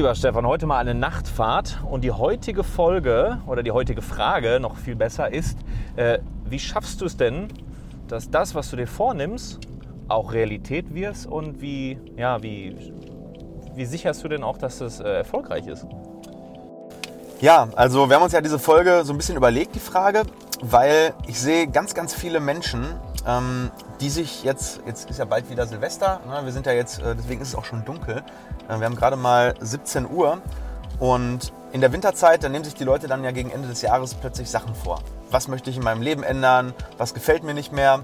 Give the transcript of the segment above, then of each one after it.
lieber Stefan, heute mal eine Nachtfahrt und die heutige Folge oder die heutige Frage noch viel besser ist, äh, wie schaffst du es denn, dass das, was du dir vornimmst, auch Realität wird und wie, ja, wie, wie sicherst du denn auch, dass es äh, erfolgreich ist? Ja, also wir haben uns ja diese Folge so ein bisschen überlegt, die Frage, weil ich sehe ganz, ganz viele Menschen, ähm, die sich jetzt, jetzt ist ja bald wieder Silvester, ne? wir sind ja jetzt, äh, deswegen ist es auch schon dunkel, äh, wir haben gerade mal 17 Uhr und in der Winterzeit, da nehmen sich die Leute dann ja gegen Ende des Jahres plötzlich Sachen vor. Was möchte ich in meinem Leben ändern? Was gefällt mir nicht mehr?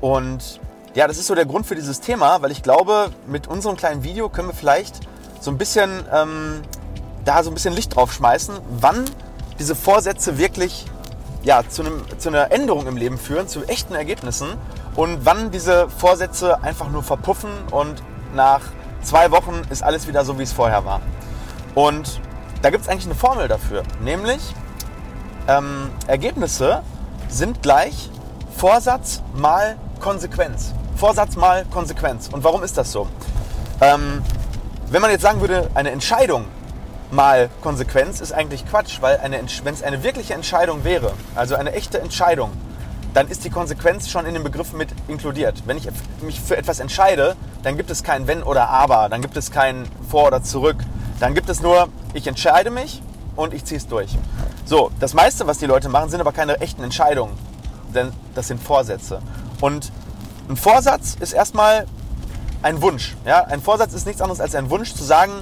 Und ja, das ist so der Grund für dieses Thema, weil ich glaube, mit unserem kleinen Video können wir vielleicht so ein bisschen ähm, da so ein bisschen Licht drauf schmeißen, wann diese Vorsätze wirklich ja, zu, einem, zu einer Änderung im Leben führen, zu echten Ergebnissen und wann diese Vorsätze einfach nur verpuffen und nach zwei Wochen ist alles wieder so, wie es vorher war. Und da gibt es eigentlich eine Formel dafür, nämlich ähm, Ergebnisse sind gleich Vorsatz mal Konsequenz. Vorsatz mal Konsequenz. Und warum ist das so? Ähm, wenn man jetzt sagen würde, eine Entscheidung mal Konsequenz ist eigentlich Quatsch, weil wenn es eine wirkliche Entscheidung wäre, also eine echte Entscheidung, dann ist die Konsequenz schon in den Begriffen mit inkludiert. Wenn ich mich für etwas entscheide, dann gibt es kein Wenn oder Aber, dann gibt es kein Vor oder Zurück. Dann gibt es nur, ich entscheide mich und ich ziehe es durch. So, das meiste, was die Leute machen, sind aber keine echten Entscheidungen, denn das sind Vorsätze. Und ein Vorsatz ist erstmal ein Wunsch. Ja? Ein Vorsatz ist nichts anderes als ein Wunsch zu sagen,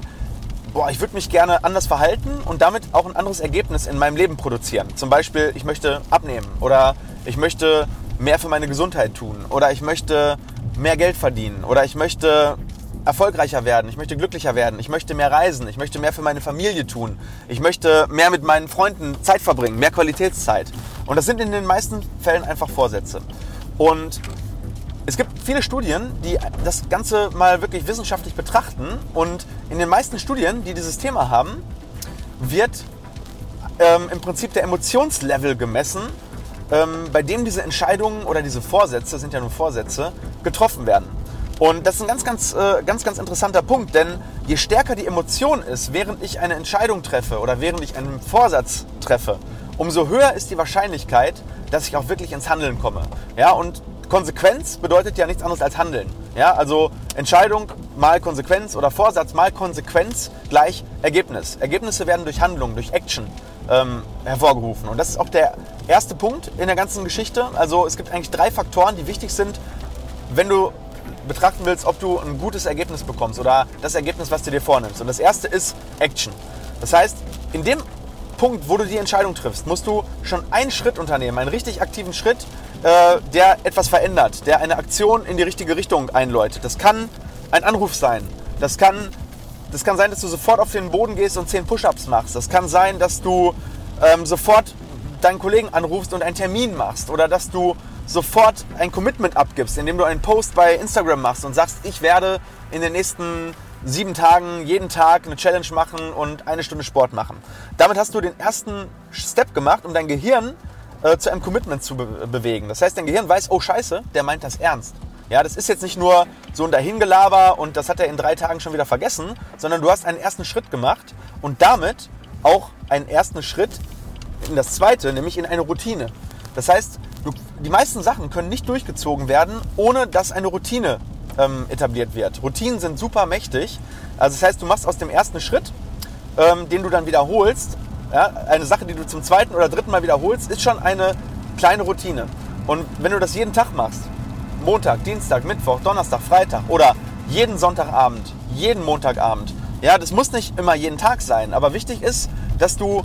boah, ich würde mich gerne anders verhalten und damit auch ein anderes Ergebnis in meinem Leben produzieren. Zum Beispiel, ich möchte abnehmen oder ich möchte mehr für meine Gesundheit tun oder ich möchte mehr Geld verdienen oder ich möchte erfolgreicher werden, ich möchte glücklicher werden, ich möchte mehr reisen, ich möchte mehr für meine Familie tun, ich möchte mehr mit meinen Freunden Zeit verbringen, mehr Qualitätszeit. Und das sind in den meisten Fällen einfach Vorsätze. Und es gibt viele Studien, die das Ganze mal wirklich wissenschaftlich betrachten. Und in den meisten Studien, die dieses Thema haben, wird ähm, im Prinzip der Emotionslevel gemessen, ähm, bei dem diese Entscheidungen oder diese Vorsätze, das sind ja nur Vorsätze, getroffen werden. Und das ist ein ganz, ganz, äh, ganz, ganz interessanter Punkt, denn je stärker die Emotion ist, während ich eine Entscheidung treffe oder während ich einen Vorsatz treffe, umso höher ist die Wahrscheinlichkeit, dass ich auch wirklich ins Handeln komme. Ja, und Konsequenz bedeutet ja nichts anderes als Handeln. Ja, also Entscheidung mal Konsequenz oder Vorsatz mal Konsequenz gleich Ergebnis. Ergebnisse werden durch Handlung, durch Action ähm, hervorgerufen. Und das ist auch der erste Punkt in der ganzen Geschichte. Also es gibt eigentlich drei Faktoren, die wichtig sind, wenn du betrachten willst, ob du ein gutes Ergebnis bekommst oder das Ergebnis, was du dir vornimmst. Und das erste ist Action. Das heißt, in dem Punkt, wo du die Entscheidung triffst, musst du schon einen Schritt unternehmen, einen richtig aktiven Schritt, äh, der etwas verändert, der eine Aktion in die richtige Richtung einläutet. Das kann ein Anruf sein. Das kann, das kann sein, dass du sofort auf den Boden gehst und 10 Push-Ups machst. Das kann sein, dass du ähm, sofort deinen Kollegen anrufst und einen Termin machst. Oder dass du sofort ein Commitment abgibst, indem du einen Post bei Instagram machst und sagst, ich werde in den nächsten sieben Tagen jeden Tag eine Challenge machen und eine Stunde Sport machen. Damit hast du den ersten Step gemacht, um dein Gehirn äh, zu einem Commitment zu be bewegen. Das heißt, dein Gehirn weiß, oh scheiße, der meint das ernst. Ja, das ist jetzt nicht nur so ein Dahingelaber und das hat er in drei Tagen schon wieder vergessen, sondern du hast einen ersten Schritt gemacht und damit auch einen ersten Schritt in das zweite, nämlich in eine Routine. Das heißt, du, die meisten Sachen können nicht durchgezogen werden, ohne dass eine Routine ähm, etabliert wird. Routinen sind super mächtig. Also das heißt, du machst aus dem ersten Schritt, ähm, den du dann wiederholst, ja, eine Sache, die du zum zweiten oder dritten Mal wiederholst, ist schon eine kleine Routine. Und wenn du das jeden Tag machst, Montag, Dienstag, Mittwoch, Donnerstag, Freitag oder jeden Sonntagabend, jeden Montagabend, ja, das muss nicht immer jeden Tag sein, aber wichtig ist, dass du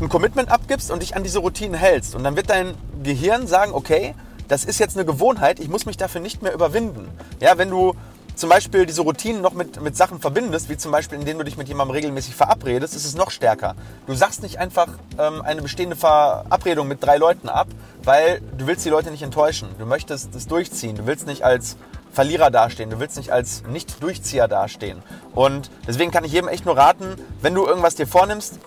ein Commitment abgibst und dich an diese Routine hältst. Und dann wird dein Gehirn sagen, okay, das ist jetzt eine Gewohnheit, ich muss mich dafür nicht mehr überwinden. Ja, wenn du zum Beispiel diese Routinen noch mit, mit Sachen verbindest, wie zum Beispiel, indem du dich mit jemandem regelmäßig verabredest, ist es noch stärker. Du sagst nicht einfach ähm, eine bestehende Verabredung mit drei Leuten ab, weil du willst die Leute nicht enttäuschen. Du möchtest es durchziehen. Du willst nicht als Verlierer dastehen. Du willst nicht als Nicht-Durchzieher dastehen. Und deswegen kann ich jedem echt nur raten, wenn du irgendwas dir vornimmst,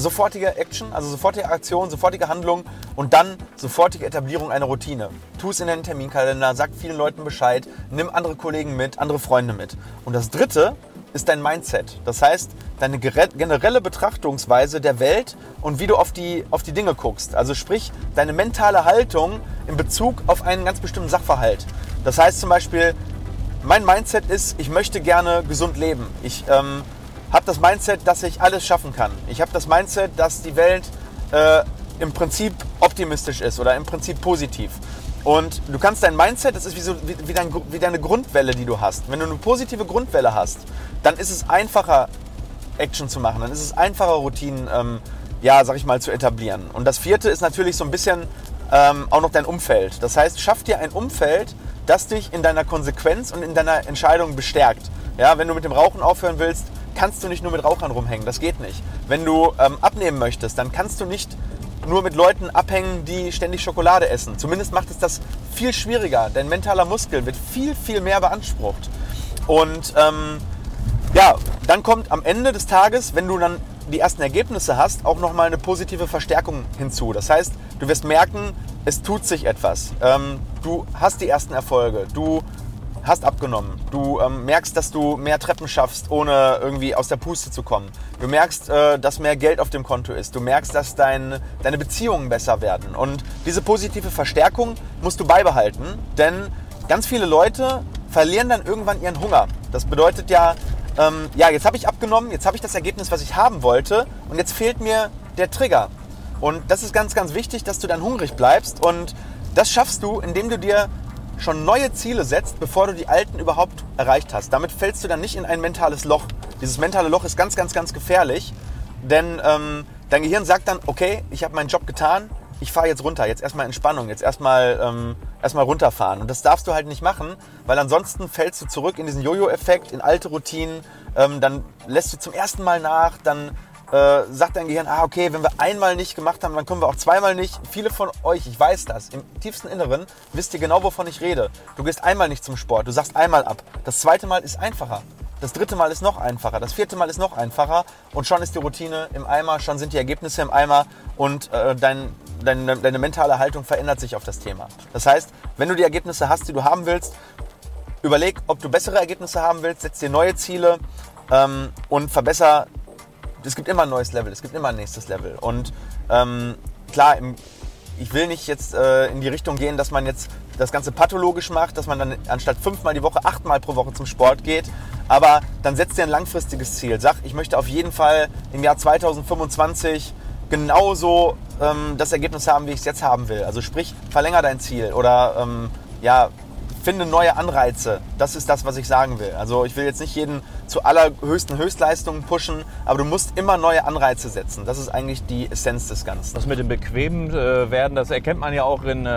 sofortige Action, also sofortige Aktion, sofortige Handlung und dann sofortige Etablierung einer Routine. Tu es in deinen Terminkalender, sag vielen Leuten Bescheid, nimm andere Kollegen mit, andere Freunde mit. Und das dritte, ist dein Mindset. Das heißt, deine generelle Betrachtungsweise der Welt und wie du auf die, auf die Dinge guckst. Also sprich, deine mentale Haltung in Bezug auf einen ganz bestimmten Sachverhalt. Das heißt zum Beispiel, mein Mindset ist, ich möchte gerne gesund leben. Ich ähm, habe das Mindset, dass ich alles schaffen kann. Ich habe das Mindset, dass die Welt äh, im Prinzip optimistisch ist oder im Prinzip positiv. Und du kannst dein Mindset, das ist wie, so, wie, wie, dein, wie deine Grundwelle, die du hast. Wenn du eine positive Grundwelle hast, dann ist es einfacher, Action zu machen. Dann ist es einfacher, Routinen, ähm, ja, sag ich mal, zu etablieren. Und das vierte ist natürlich so ein bisschen ähm, auch noch dein Umfeld. Das heißt, schaff dir ein Umfeld, das dich in deiner Konsequenz und in deiner Entscheidung bestärkt. Ja, wenn du mit dem Rauchen aufhören willst, kannst du nicht nur mit Rauchern rumhängen. Das geht nicht. Wenn du ähm, abnehmen möchtest, dann kannst du nicht nur mit Leuten abhängen, die ständig Schokolade essen. Zumindest macht es das viel schwieriger. Dein mentaler Muskel wird viel, viel mehr beansprucht. Und ähm, ja, dann kommt am Ende des Tages, wenn du dann die ersten Ergebnisse hast, auch nochmal eine positive Verstärkung hinzu. Das heißt, du wirst merken, es tut sich etwas. Ähm, du hast die ersten Erfolge. Du hast abgenommen. Du ähm, merkst, dass du mehr Treppen schaffst, ohne irgendwie aus der Puste zu kommen. Du merkst, äh, dass mehr Geld auf dem Konto ist. Du merkst, dass dein, deine Beziehungen besser werden. Und diese positive Verstärkung musst du beibehalten, denn ganz viele Leute verlieren dann irgendwann ihren Hunger. Das bedeutet ja, ähm, ja, jetzt habe ich abgenommen, jetzt habe ich das Ergebnis, was ich haben wollte und jetzt fehlt mir der Trigger. Und das ist ganz, ganz wichtig, dass du dann hungrig bleibst und das schaffst du, indem du dir schon neue Ziele setzt, bevor du die alten überhaupt erreicht hast. Damit fällst du dann nicht in ein mentales Loch. Dieses mentale Loch ist ganz, ganz, ganz gefährlich, denn ähm, dein Gehirn sagt dann, okay, ich habe meinen Job getan, ich fahre jetzt runter, jetzt erstmal Entspannung, jetzt erstmal ähm, erstmal runterfahren. Und das darfst du halt nicht machen, weil ansonsten fällst du zurück in diesen Jojo-Effekt, in alte Routinen, ähm, dann lässt du zum ersten Mal nach, dann äh, sagt dein Gehirn, ah, okay, wenn wir einmal nicht gemacht haben, dann können wir auch zweimal nicht. Viele von euch, ich weiß das, im tiefsten Inneren wisst ihr genau, wovon ich rede. Du gehst einmal nicht zum Sport, du sagst einmal ab. Das zweite Mal ist einfacher. Das dritte Mal ist noch einfacher, das vierte Mal ist noch einfacher und schon ist die Routine im Eimer, schon sind die Ergebnisse im Eimer und äh, dein, deine, deine mentale Haltung verändert sich auf das Thema. Das heißt, wenn du die Ergebnisse hast, die du haben willst, überleg, ob du bessere Ergebnisse haben willst, setz dir neue Ziele ähm, und verbessere es gibt immer ein neues Level, es gibt immer ein nächstes Level. Und ähm, klar, im, ich will nicht jetzt äh, in die Richtung gehen, dass man jetzt das Ganze pathologisch macht, dass man dann anstatt fünfmal die Woche achtmal pro Woche zum Sport geht. Aber dann setzt dir ein langfristiges Ziel. Sag, ich möchte auf jeden Fall im Jahr 2025 genauso ähm, das Ergebnis haben, wie ich es jetzt haben will. Also sprich, verlänger dein Ziel oder ähm, ja, finde neue Anreize. Das ist das, was ich sagen will. Also ich will jetzt nicht jeden zu allerhöchsten Höchstleistungen pushen, aber du musst immer neue Anreize setzen. Das ist eigentlich die Essenz des Ganzen. Das mit dem bequemen äh, werden, das erkennt man ja auch in äh,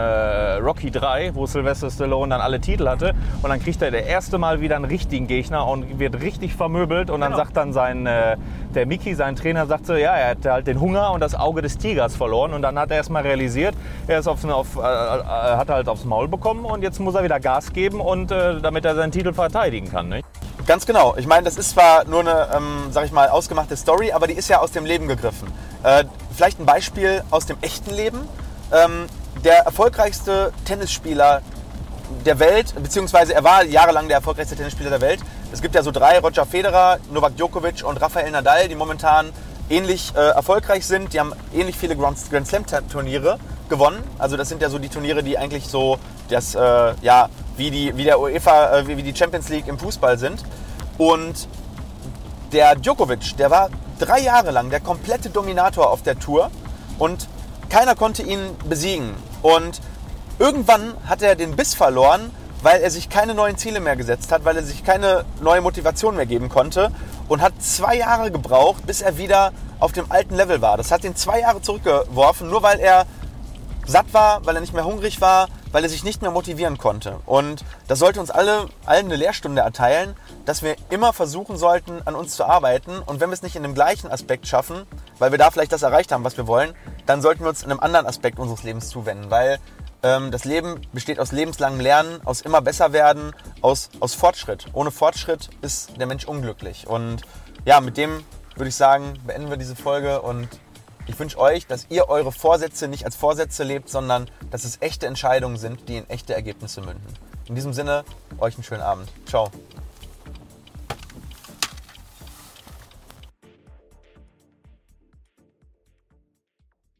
Rocky 3, wo Sylvester Stallone dann alle Titel hatte. Und dann kriegt er der erste Mal wieder einen richtigen Gegner und wird richtig vermöbelt. Und dann genau. sagt dann sein, äh, der Mickey, sein Trainer, sagt so, ja, er hat halt den Hunger und das Auge des Tigers verloren. Und dann hat er erst mal realisiert, er ist auf, auf, äh, äh, hat halt aufs Maul bekommen und jetzt muss er wieder Gas geben, und, äh, damit er seinen Titel verteidigen kann. Nicht? Ganz genau. Ich meine, das ist zwar nur eine, ähm, sag ich mal, ausgemachte Story, aber die ist ja aus dem Leben gegriffen. Äh, vielleicht ein Beispiel aus dem echten Leben. Ähm, der erfolgreichste Tennisspieler der Welt, beziehungsweise er war jahrelang der erfolgreichste Tennisspieler der Welt. Es gibt ja so drei, Roger Federer, Novak Djokovic und Rafael Nadal, die momentan ähnlich äh, erfolgreich sind. Die haben ähnlich viele Grand, Grand Slam Turniere gewonnen. Also das sind ja so die Turniere, die eigentlich so das, äh, ja, wie, die, wie der UEFA, äh, wie die Champions League im Fußball sind. Und der Djokovic, der war drei Jahre lang der komplette Dominator auf der Tour und keiner konnte ihn besiegen. Und irgendwann hat er den Biss verloren, weil er sich keine neuen Ziele mehr gesetzt hat, weil er sich keine neue Motivation mehr geben konnte und hat zwei Jahre gebraucht, bis er wieder auf dem alten Level war. Das hat ihn zwei Jahre zurückgeworfen, nur weil er satt war, weil er nicht mehr hungrig war, weil er sich nicht mehr motivieren konnte. Und das sollte uns alle allen eine Lehrstunde erteilen, dass wir immer versuchen sollten, an uns zu arbeiten. Und wenn wir es nicht in dem gleichen Aspekt schaffen, weil wir da vielleicht das erreicht haben, was wir wollen, dann sollten wir uns in einem anderen Aspekt unseres Lebens zuwenden. Weil das Leben besteht aus lebenslangem Lernen, aus immer besser werden, aus, aus Fortschritt. Ohne Fortschritt ist der Mensch unglücklich. Und ja, mit dem würde ich sagen, beenden wir diese Folge und ich wünsche euch, dass ihr eure Vorsätze nicht als Vorsätze lebt, sondern dass es echte Entscheidungen sind, die in echte Ergebnisse münden. In diesem Sinne, euch einen schönen Abend. Ciao.